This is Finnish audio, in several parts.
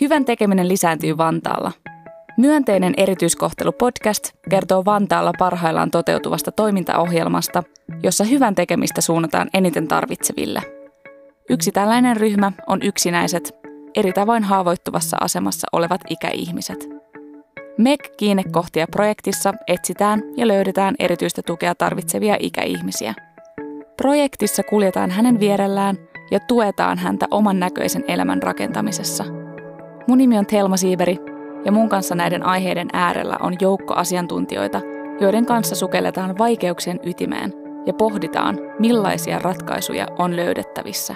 Hyvän tekeminen lisääntyy Vantaalla. Myönteinen erityiskohtelu podcast kertoo Vantaalla parhaillaan toteutuvasta toimintaohjelmasta, jossa hyvän tekemistä suunnataan eniten tarvitseville. Yksi tällainen ryhmä on yksinäiset, eri tavoin haavoittuvassa asemassa olevat ikäihmiset. MEG-kiinnekohtia projektissa etsitään ja löydetään erityistä tukea tarvitsevia ikäihmisiä. Projektissa kuljetaan hänen vierellään ja tuetaan häntä oman näköisen elämän rakentamisessa – Mun nimi on Telma Siiberi ja mun kanssa näiden aiheiden äärellä on joukko asiantuntijoita, joiden kanssa sukelletaan vaikeuksien ytimeen ja pohditaan, millaisia ratkaisuja on löydettävissä.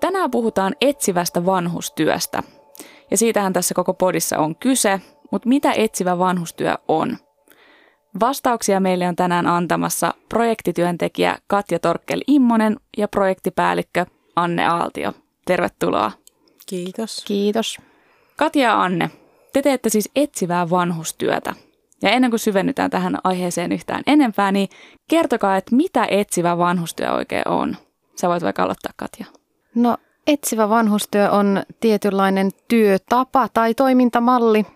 Tänään puhutaan etsivästä vanhustyöstä. Ja siitähän tässä koko podissa on kyse, mutta mitä etsivä vanhustyö on? Vastauksia meille on tänään antamassa projektityöntekijä Katja Torkkel-Immonen ja projektipäällikkö Anne Aaltio. Tervetuloa. Kiitos. Kiitos. Katja ja Anne, te teette siis etsivää vanhustyötä. Ja ennen kuin syvennytään tähän aiheeseen yhtään enempää, niin kertokaa, että mitä etsivä vanhustyö oikein on. Sä voit vaikka aloittaa, Katja. No, etsivä vanhustyö on tietynlainen työtapa tai toimintamalli,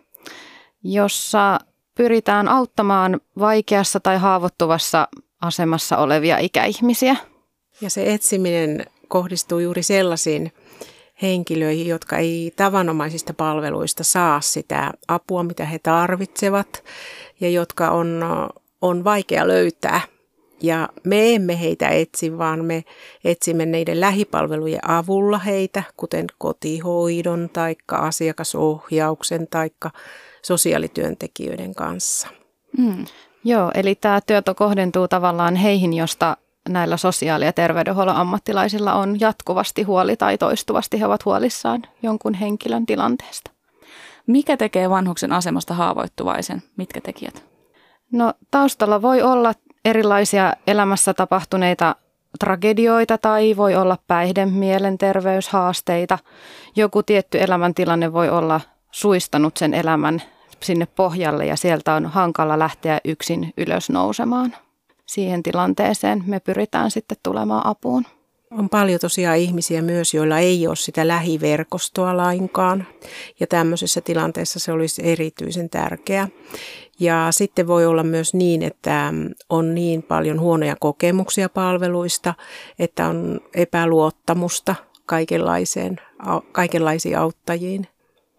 jossa pyritään auttamaan vaikeassa tai haavoittuvassa asemassa olevia ikäihmisiä. Ja se etsiminen kohdistuu juuri sellaisiin henkilöihin, jotka ei tavanomaisista palveluista saa sitä apua, mitä he tarvitsevat ja jotka on, on vaikea löytää. Ja me emme heitä etsi, vaan me etsimme neiden lähipalvelujen avulla heitä, kuten kotihoidon tai asiakasohjauksen tai sosiaalityöntekijöiden kanssa. Mm. Joo, eli tämä työto kohdentuu tavallaan heihin, josta näillä sosiaali- ja terveydenhuollon ammattilaisilla on jatkuvasti huoli tai toistuvasti he ovat huolissaan jonkun henkilön tilanteesta. Mikä tekee vanhuksen asemasta haavoittuvaisen? Mitkä tekijät? No taustalla voi olla erilaisia elämässä tapahtuneita tragedioita tai voi olla päihde, mielenterveyshaasteita. Joku tietty elämäntilanne voi olla suistanut sen elämän sinne pohjalle ja sieltä on hankala lähteä yksin ylös nousemaan siihen tilanteeseen me pyritään sitten tulemaan apuun. On paljon tosiaan ihmisiä myös, joilla ei ole sitä lähiverkostoa lainkaan. Ja tämmöisessä tilanteessa se olisi erityisen tärkeää. Ja sitten voi olla myös niin, että on niin paljon huonoja kokemuksia palveluista, että on epäluottamusta kaikenlaiseen, kaikenlaisiin auttajiin.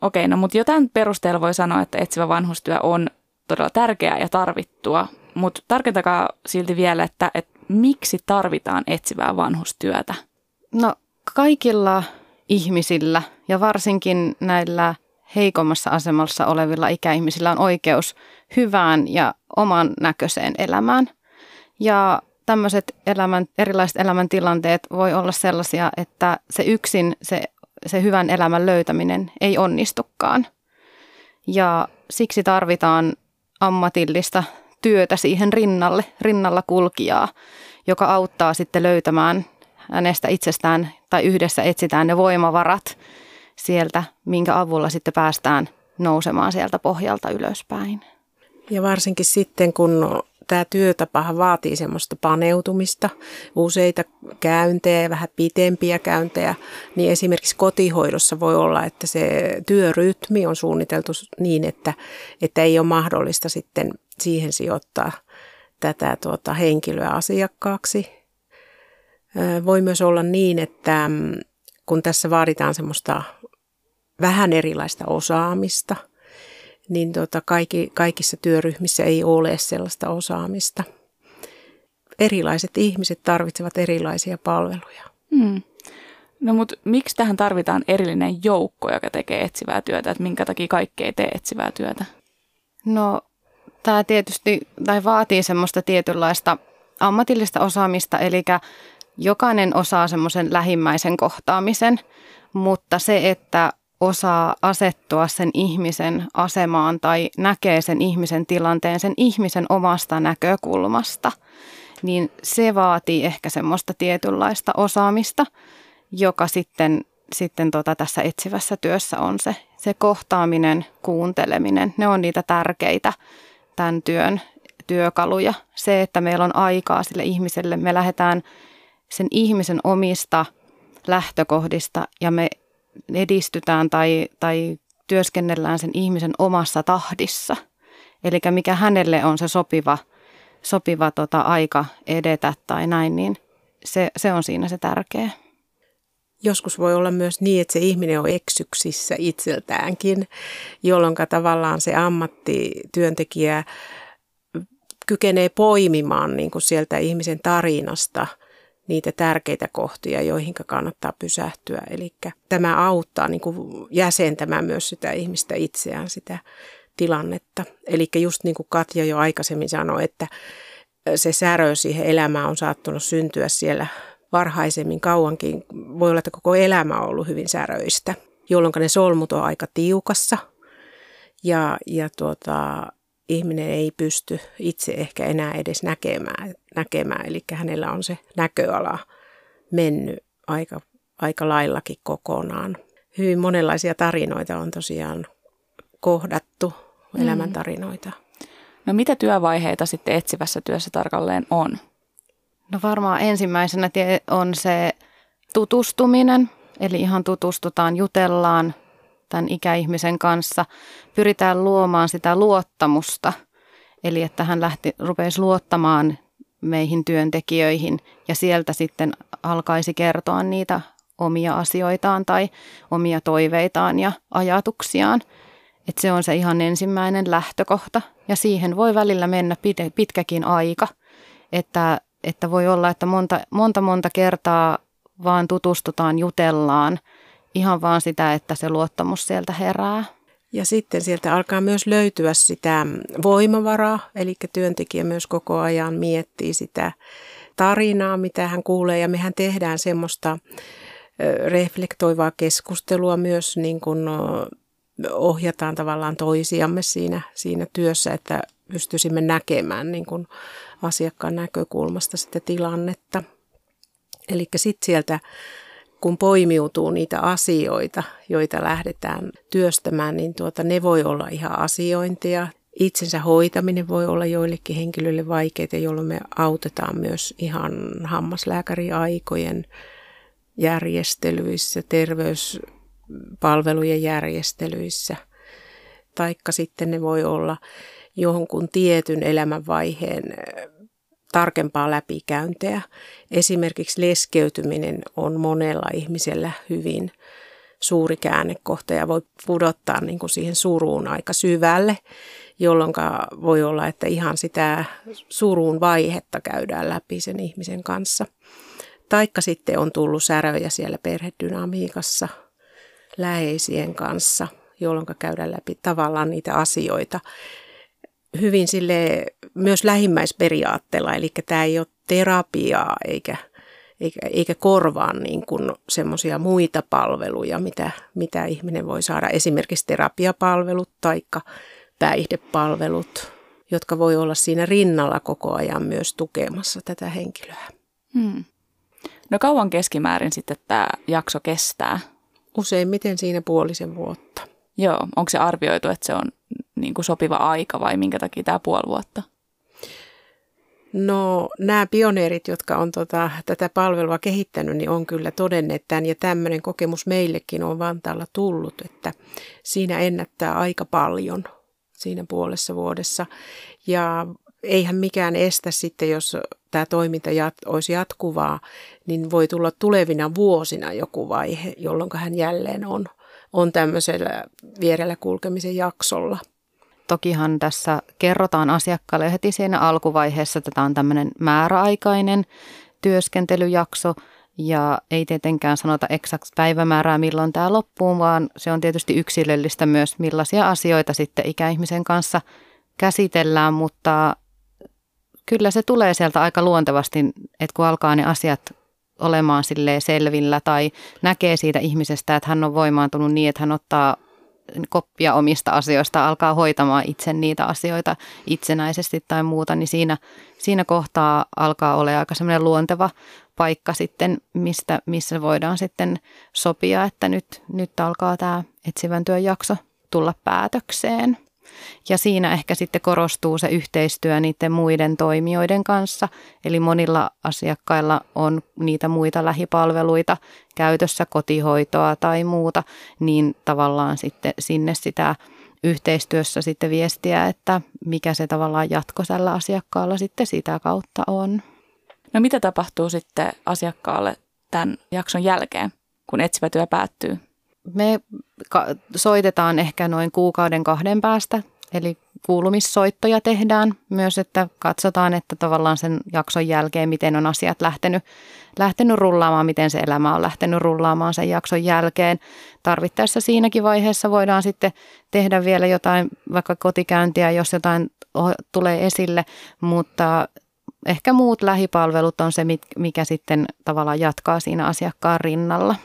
Okei, no mutta jo tämän perusteella voi sanoa, että etsivä vanhustyö on todella tärkeää ja tarvittua, mutta tarkentakaa silti vielä, että, että miksi tarvitaan etsivää vanhustyötä? No kaikilla ihmisillä ja varsinkin näillä heikommassa asemassa olevilla ikäihmisillä on oikeus hyvään ja oman näköiseen elämään. Ja tämmöiset elämän, erilaiset elämäntilanteet voi olla sellaisia, että se yksin se, se hyvän elämän löytäminen ei onnistukaan. Ja siksi tarvitaan ammatillista työtä siihen rinnalle, rinnalla kulkijaa, joka auttaa sitten löytämään hänestä itsestään tai yhdessä etsitään ne voimavarat sieltä, minkä avulla sitten päästään nousemaan sieltä pohjalta ylöspäin. Ja varsinkin sitten, kun tämä työtapa vaatii semmoista paneutumista, useita käyntejä vähän pitempiä käyntejä, niin esimerkiksi kotihoidossa voi olla, että se työrytmi on suunniteltu niin, että, että ei ole mahdollista sitten siihen sijoittaa tätä tuota, henkilöä asiakkaaksi. Voi myös olla niin, että mm, kun tässä vaaditaan semmoista vähän erilaista osaamista, niin tota, kaikki, kaikissa työryhmissä ei ole sellaista osaamista. Erilaiset ihmiset tarvitsevat erilaisia palveluja. Hmm. No mutta miksi tähän tarvitaan erillinen joukko, joka tekee etsivää työtä, että minkä takia kaikki ei tee etsivää työtä? No tämä tietysti tai vaatii semmoista tietynlaista ammatillista osaamista, eli jokainen osaa semmoisen lähimmäisen kohtaamisen, mutta se, että osaa asettua sen ihmisen asemaan tai näkee sen ihmisen tilanteen sen ihmisen omasta näkökulmasta, niin se vaatii ehkä semmoista tietynlaista osaamista, joka sitten, sitten tota tässä etsivässä työssä on se, se kohtaaminen, kuunteleminen. Ne on niitä tärkeitä tämän työn työkaluja. Se, että meillä on aikaa sille ihmiselle, me lähdetään sen ihmisen omista lähtökohdista ja me edistytään tai, tai työskennellään sen ihmisen omassa tahdissa. Eli mikä hänelle on se sopiva, sopiva tota aika edetä tai näin, niin se, se on siinä se tärkeä. Joskus voi olla myös niin, että se ihminen on eksyksissä itseltäänkin, jolloin tavallaan se ammattityöntekijä kykenee poimimaan niin kuin sieltä ihmisen tarinasta niitä tärkeitä kohtia, joihin kannattaa pysähtyä. Eli tämä auttaa niin kuin jäsentämään myös sitä ihmistä itseään, sitä tilannetta. Eli just niin kuin Katja jo aikaisemmin sanoi, että se särö siihen elämään on saattanut syntyä siellä varhaisemmin kauankin. Voi olla, että koko elämä on ollut hyvin säröistä, jolloin ne solmut on aika tiukassa. Ja, ja tuota, ihminen ei pysty itse ehkä enää edes näkemään, näkemään. eli hänellä on se näköala mennyt aika, aika laillakin kokonaan. Hyvin monenlaisia tarinoita on tosiaan kohdattu, mm. elämäntarinoita. No mitä työvaiheita sitten etsivässä työssä tarkalleen on? No varmaan ensimmäisenä on se tutustuminen, eli ihan tutustutaan, jutellaan tämän ikäihmisen kanssa. Pyritään luomaan sitä luottamusta, eli että hän lähti, rupesi luottamaan meihin työntekijöihin ja sieltä sitten alkaisi kertoa niitä omia asioitaan tai omia toiveitaan ja ajatuksiaan. Että se on se ihan ensimmäinen lähtökohta ja siihen voi välillä mennä pitkäkin aika, että, että voi olla, että monta, monta monta kertaa vaan tutustutaan, jutellaan – ihan vaan sitä, että se luottamus sieltä herää. Ja sitten sieltä alkaa myös löytyä sitä voimavaraa, eli työntekijä myös koko ajan miettii sitä tarinaa, mitä hän kuulee, ja mehän tehdään semmoista reflektoivaa keskustelua myös, niin kuin ohjataan tavallaan toisiamme siinä, siinä työssä, että pystyisimme näkemään niin kuin asiakkaan näkökulmasta sitä tilannetta. Eli sitten sieltä kun poimiutuu niitä asioita, joita lähdetään työstämään, niin tuota, ne voi olla ihan asiointia. Itsensä hoitaminen voi olla joillekin henkilöille vaikeita, jolloin me autetaan myös ihan hammaslääkäriaikojen järjestelyissä, terveyspalvelujen järjestelyissä. Taikka sitten ne voi olla jonkun tietyn elämänvaiheen tarkempaa läpikäyntiä. Esimerkiksi leskeytyminen on monella ihmisellä hyvin suuri käännekohta ja voi pudottaa niin kuin siihen suruun aika syvälle, jolloin voi olla, että ihan sitä surun vaihetta käydään läpi sen ihmisen kanssa. Taikka sitten on tullut säröjä siellä perhedynamiikassa läheisien kanssa, jolloin käydään läpi tavallaan niitä asioita, hyvin sille myös lähimmäisperiaatteella, eli tämä ei ole terapiaa eikä, eikä, eikä korvaa niin kuin semmoisia muita palveluja, mitä, mitä ihminen voi saada. Esimerkiksi terapiapalvelut tai päihdepalvelut, jotka voi olla siinä rinnalla koko ajan myös tukemassa tätä henkilöä. Hmm. No kauan keskimäärin sitten tämä jakso kestää? Useimmiten siinä puolisen vuotta. Joo, onko se arvioitu, että se on niin kuin sopiva aika vai minkä takia tämä puoli vuotta? No nämä pioneerit, jotka on tota, tätä palvelua kehittänyt, niin on kyllä todenneet tämän ja tämmöinen kokemus meillekin on Vantaalla tullut, että siinä ennättää aika paljon siinä puolessa vuodessa. Ja eihän mikään estä sitten, jos tämä toiminta jat- olisi jatkuvaa, niin voi tulla tulevina vuosina joku vaihe, jolloin hän jälleen on, on tämmöisellä vierellä kulkemisen jaksolla – Tokihan tässä kerrotaan asiakkaalle heti siinä alkuvaiheessa, että tämä on tämmöinen määräaikainen työskentelyjakso. Ja ei tietenkään sanota eksakt päivämäärää, milloin tämä loppuu, vaan se on tietysti yksilöllistä myös, millaisia asioita sitten ikäihmisen kanssa käsitellään, mutta kyllä se tulee sieltä aika luontevasti, että kun alkaa ne asiat olemaan selvillä tai näkee siitä ihmisestä, että hän on voimaantunut niin, että hän ottaa koppia omista asioista, alkaa hoitamaan itse niitä asioita itsenäisesti tai muuta, niin siinä, siinä kohtaa alkaa olla aika semmoinen luonteva paikka sitten, mistä, missä voidaan sitten sopia, että nyt, nyt alkaa tämä etsivän työn jakso tulla päätökseen. Ja siinä ehkä sitten korostuu se yhteistyö niiden muiden toimijoiden kanssa. Eli monilla asiakkailla on niitä muita lähipalveluita käytössä, kotihoitoa tai muuta, niin tavallaan sitten sinne sitä yhteistyössä sitten viestiä, että mikä se tavallaan jatko tällä asiakkaalla sitten sitä kautta on. No mitä tapahtuu sitten asiakkaalle tämän jakson jälkeen, kun etsivä työ päättyy? Me soitetaan ehkä noin kuukauden kahden päästä, eli kuulumissoittoja tehdään myös, että katsotaan, että tavallaan sen jakson jälkeen, miten on asiat lähtenyt, lähtenyt rullaamaan, miten se elämä on lähtenyt rullaamaan sen jakson jälkeen. Tarvittaessa siinäkin vaiheessa voidaan sitten tehdä vielä jotain, vaikka kotikäyntiä, jos jotain tulee esille, mutta ehkä muut lähipalvelut on se, mikä sitten tavallaan jatkaa siinä asiakkaan rinnalla.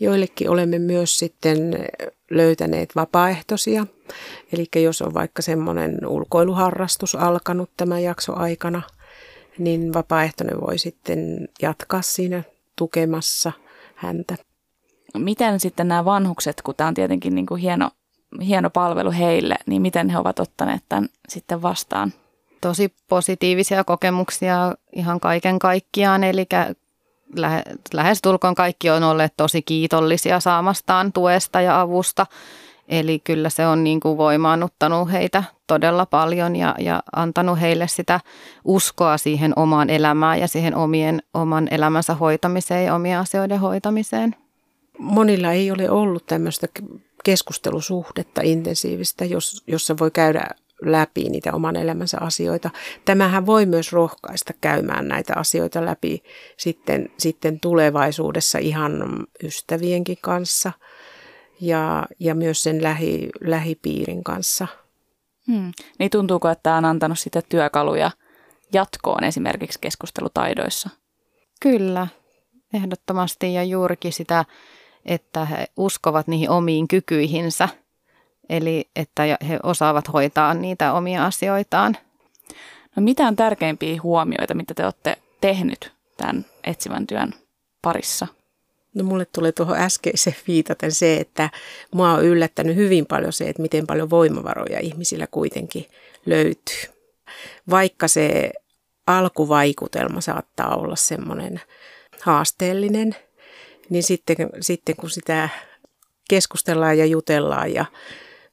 Joillekin olemme myös sitten löytäneet vapaaehtoisia. Eli jos on vaikka semmoinen ulkoiluharrastus alkanut tämän jakso aikana, niin vapaaehtoinen voi sitten jatkaa siinä tukemassa häntä. Miten sitten nämä vanhukset, kun tämä on tietenkin niin kuin hieno, hieno palvelu heille, niin miten he ovat ottaneet tämän sitten vastaan? Tosi positiivisia kokemuksia ihan kaiken kaikkiaan, eli lähestulkoon kaikki on olleet tosi kiitollisia saamastaan tuesta ja avusta. Eli kyllä se on niin kuin voimaannuttanut heitä todella paljon ja, ja antanut heille sitä uskoa siihen omaan elämään ja siihen omien, oman elämänsä hoitamiseen ja omien asioiden hoitamiseen. Monilla ei ole ollut tämmöistä keskustelusuhdetta intensiivistä, jos, jossa voi käydä läpi niitä oman elämänsä asioita. Tämähän voi myös rohkaista käymään näitä asioita läpi sitten, sitten tulevaisuudessa ihan ystävienkin kanssa ja, ja myös sen lähi, lähipiirin kanssa. Hmm. Niin tuntuuko, että tämä on antanut sitä työkaluja jatkoon esimerkiksi keskustelutaidoissa? Kyllä, ehdottomasti ja juurikin sitä, että he uskovat niihin omiin kykyihinsä – Eli että he osaavat hoitaa niitä omia asioitaan. No mitä on tärkeimpiä huomioita, mitä te olette tehnyt tämän etsivän työn parissa? No mulle tulee tuohon äskeiseen viitaten se, että mua on yllättänyt hyvin paljon se, että miten paljon voimavaroja ihmisillä kuitenkin löytyy. Vaikka se alkuvaikutelma saattaa olla semmoinen haasteellinen, niin sitten, sitten kun sitä keskustellaan ja jutellaan ja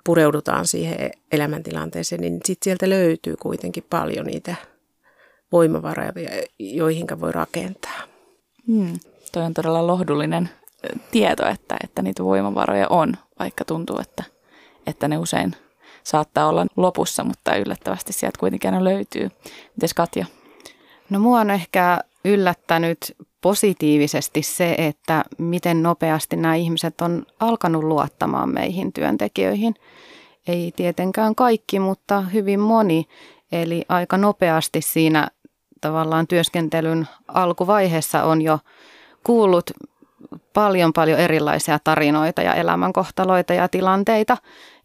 pureudutaan siihen elämäntilanteeseen, niin sitten sieltä löytyy kuitenkin paljon niitä voimavaroja, joihin voi rakentaa. Hmm. Toi on todella lohdullinen tieto, että, että niitä voimavaroja on, vaikka tuntuu, että, että ne usein saattaa olla lopussa, mutta yllättävästi sieltä kuitenkin aina löytyy. Mites Katja? No mua on ehkä yllättänyt positiivisesti se, että miten nopeasti nämä ihmiset on alkanut luottamaan meihin työntekijöihin. Ei tietenkään kaikki, mutta hyvin moni. Eli aika nopeasti siinä tavallaan työskentelyn alkuvaiheessa on jo kuullut paljon paljon erilaisia tarinoita ja elämänkohtaloita ja tilanteita.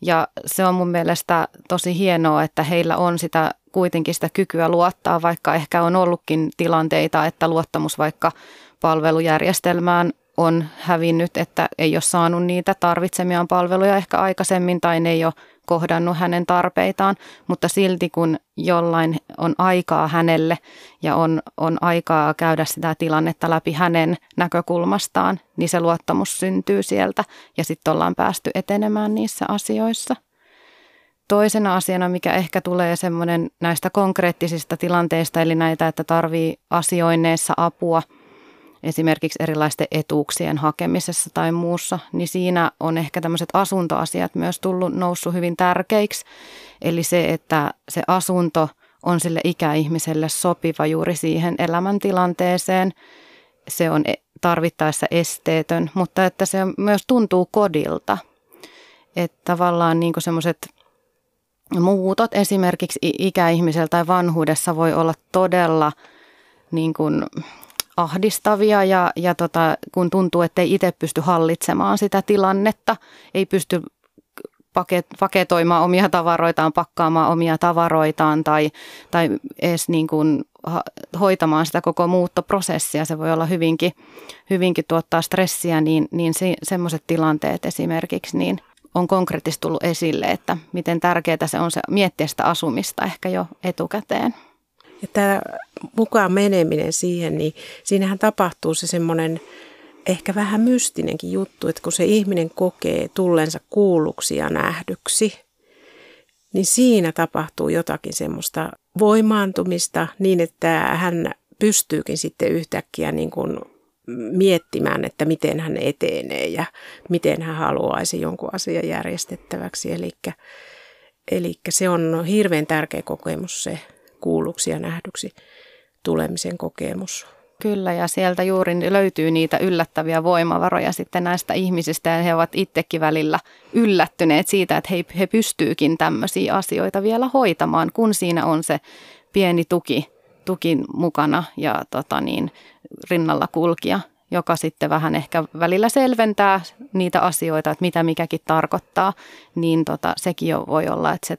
Ja se on mun mielestä tosi hienoa, että heillä on sitä kuitenkin sitä kykyä luottaa, vaikka ehkä on ollutkin tilanteita, että luottamus vaikka palvelujärjestelmään on hävinnyt, että ei ole saanut niitä tarvitsemiaan palveluja ehkä aikaisemmin tai ne ei ole kohdannut hänen tarpeitaan, mutta silti kun jollain on aikaa hänelle ja on, on aikaa käydä sitä tilannetta läpi hänen näkökulmastaan, niin se luottamus syntyy sieltä ja sitten ollaan päästy etenemään niissä asioissa. Toisena asiana, mikä ehkä tulee semmoinen näistä konkreettisista tilanteista, eli näitä, että tarvii asioinneissa apua – esimerkiksi erilaisten etuuksien hakemisessa tai muussa, niin siinä on ehkä tämmöiset asuntoasiat myös tullut noussut hyvin tärkeiksi. Eli se, että se asunto on sille ikäihmiselle sopiva juuri siihen elämäntilanteeseen. Se on e- tarvittaessa esteetön, mutta että se myös tuntuu kodilta. Että tavallaan niin semmoiset muutot esimerkiksi ikäihmisellä tai vanhuudessa voi olla todella niin kuin ahdistavia ja, ja tota, kun tuntuu, että ei itse pysty hallitsemaan sitä tilannetta, ei pysty paket, paketoimaan omia tavaroitaan, pakkaamaan omia tavaroitaan tai, tai edes niin kuin hoitamaan sitä koko muuttoprosessia. Se voi olla hyvinkin, hyvinkin tuottaa stressiä, niin, niin se, semmoiset tilanteet esimerkiksi niin on konkreettisesti tullut esille, että miten tärkeää se on se miettiä sitä asumista ehkä jo etukäteen. Ja tämä mukaan meneminen siihen, niin siinähän tapahtuu se semmoinen ehkä vähän mystinenkin juttu, että kun se ihminen kokee tullensa kuulluksi ja nähdyksi, niin siinä tapahtuu jotakin semmoista voimaantumista niin, että hän pystyykin sitten yhtäkkiä niin kuin miettimään, että miten hän etenee ja miten hän haluaisi jonkun asian järjestettäväksi. Eli, eli se on hirveän tärkeä kokemus se kuulluksi ja nähdyksi tulemisen kokemus. Kyllä, ja sieltä juuri löytyy niitä yllättäviä voimavaroja sitten näistä ihmisistä, ja he ovat itsekin välillä yllättyneet siitä, että he, he pystyykin tämmöisiä asioita vielä hoitamaan, kun siinä on se pieni tuki, tuki mukana ja tota niin, rinnalla kulkija, joka sitten vähän ehkä välillä selventää niitä asioita, että mitä mikäkin tarkoittaa, niin tota, sekin jo voi olla, että se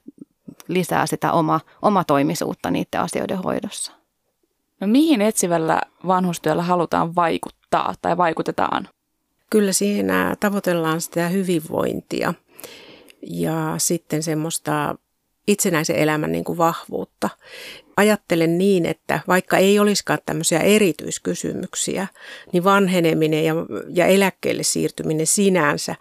lisää sitä oma, oma toimisuutta niiden asioiden hoidossa. No mihin etsivällä vanhustyöllä halutaan vaikuttaa tai vaikutetaan? Kyllä siinä tavoitellaan sitä hyvinvointia ja sitten semmoista itsenäisen elämän niin kuin vahvuutta. Ajattelen niin, että vaikka ei olisikaan tämmöisiä erityiskysymyksiä, niin vanheneminen ja, ja eläkkeelle siirtyminen sinänsä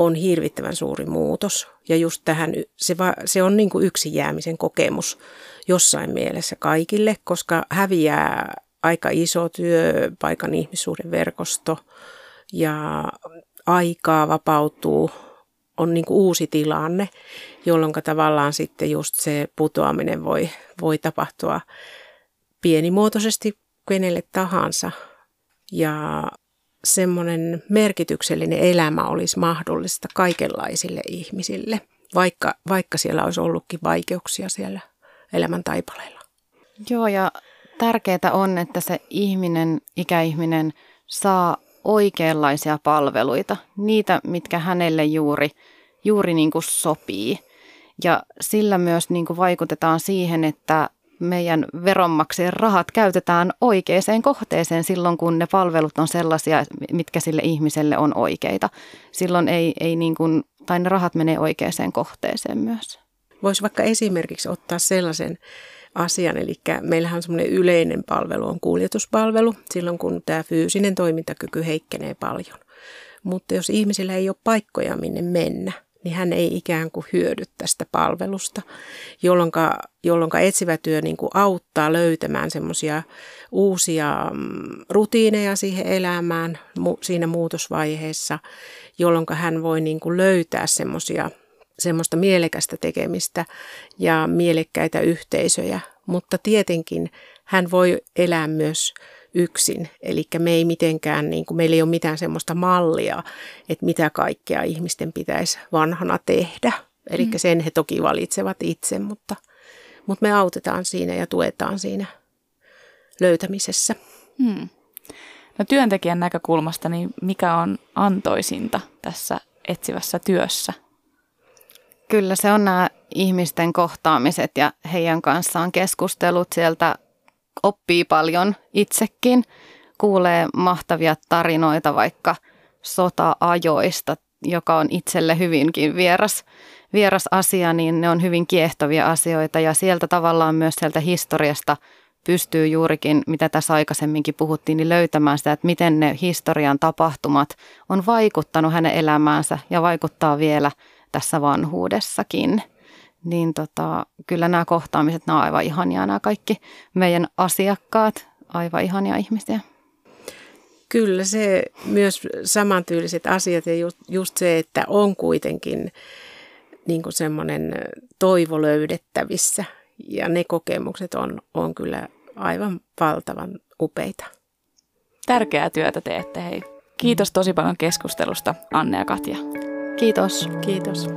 on hirvittävän suuri muutos. Ja just tähän, se, va, se on niin kuin yksin jäämisen kokemus jossain mielessä kaikille, koska häviää aika iso työpaikan ihmissuuden verkosto ja aikaa vapautuu, on niin kuin uusi tilanne, jolloin tavallaan sitten just se putoaminen voi, voi tapahtua pienimuotoisesti kenelle tahansa. Ja semmoinen merkityksellinen elämä olisi mahdollista kaikenlaisille ihmisille, vaikka, vaikka siellä olisi ollutkin vaikeuksia siellä elämän taipaleilla. Joo, ja tärkeää on, että se ihminen, ikäihminen saa oikeanlaisia palveluita, niitä, mitkä hänelle juuri, juuri niin kuin sopii. Ja sillä myös niin kuin vaikutetaan siihen, että meidän veronmaksajien rahat käytetään oikeaan kohteeseen silloin, kun ne palvelut on sellaisia, mitkä sille ihmiselle on oikeita. Silloin ei, ei niin kuin, tai ne rahat menee oikeaan kohteeseen myös. Voisi vaikka esimerkiksi ottaa sellaisen asian, eli meillähän on semmoinen yleinen palvelu, on kuljetuspalvelu, silloin kun tämä fyysinen toimintakyky heikkenee paljon. Mutta jos ihmisillä ei ole paikkoja minne mennä, niin hän ei ikään kuin hyödy tästä palvelusta, jolloin etsivä työ niin kuin auttaa löytämään semmoisia uusia mm, rutiineja siihen elämään siinä muutosvaiheessa, jolloin hän voi niin kuin löytää semmoisia semmoista mielekästä tekemistä ja mielekkäitä yhteisöjä, mutta tietenkin hän voi elää myös yksin. Eli me ei mitenkään, niin kuin, meillä ei ole mitään semmoista mallia, että mitä kaikkea ihmisten pitäisi vanhana tehdä. Eli mm. sen he toki valitsevat itse, mutta, mutta me autetaan siinä ja tuetaan siinä löytämisessä. Hmm. No työntekijän näkökulmasta, niin mikä on antoisinta tässä etsivässä työssä? Kyllä se on nämä ihmisten kohtaamiset ja heidän kanssaan keskustelut sieltä oppii paljon itsekin, kuulee mahtavia tarinoita vaikka sota-ajoista, joka on itselle hyvinkin vieras, vieras asia, niin ne on hyvin kiehtovia asioita. Ja sieltä tavallaan myös sieltä historiasta pystyy juurikin, mitä tässä aikaisemminkin puhuttiin, niin löytämään sitä, että miten ne historian tapahtumat on vaikuttanut hänen elämäänsä ja vaikuttaa vielä tässä vanhuudessakin niin tota, kyllä nämä kohtaamiset, nämä on aivan ihania nämä kaikki meidän asiakkaat, aivan ihania ihmisiä. Kyllä se myös samantyyliset asiat ja just, just se, että on kuitenkin niin kuin semmoinen toivo löydettävissä ja ne kokemukset on, on kyllä aivan valtavan upeita. Tärkeää työtä teette, hei. Kiitos tosi paljon keskustelusta, Anne ja Katja. Kiitos. Kiitos.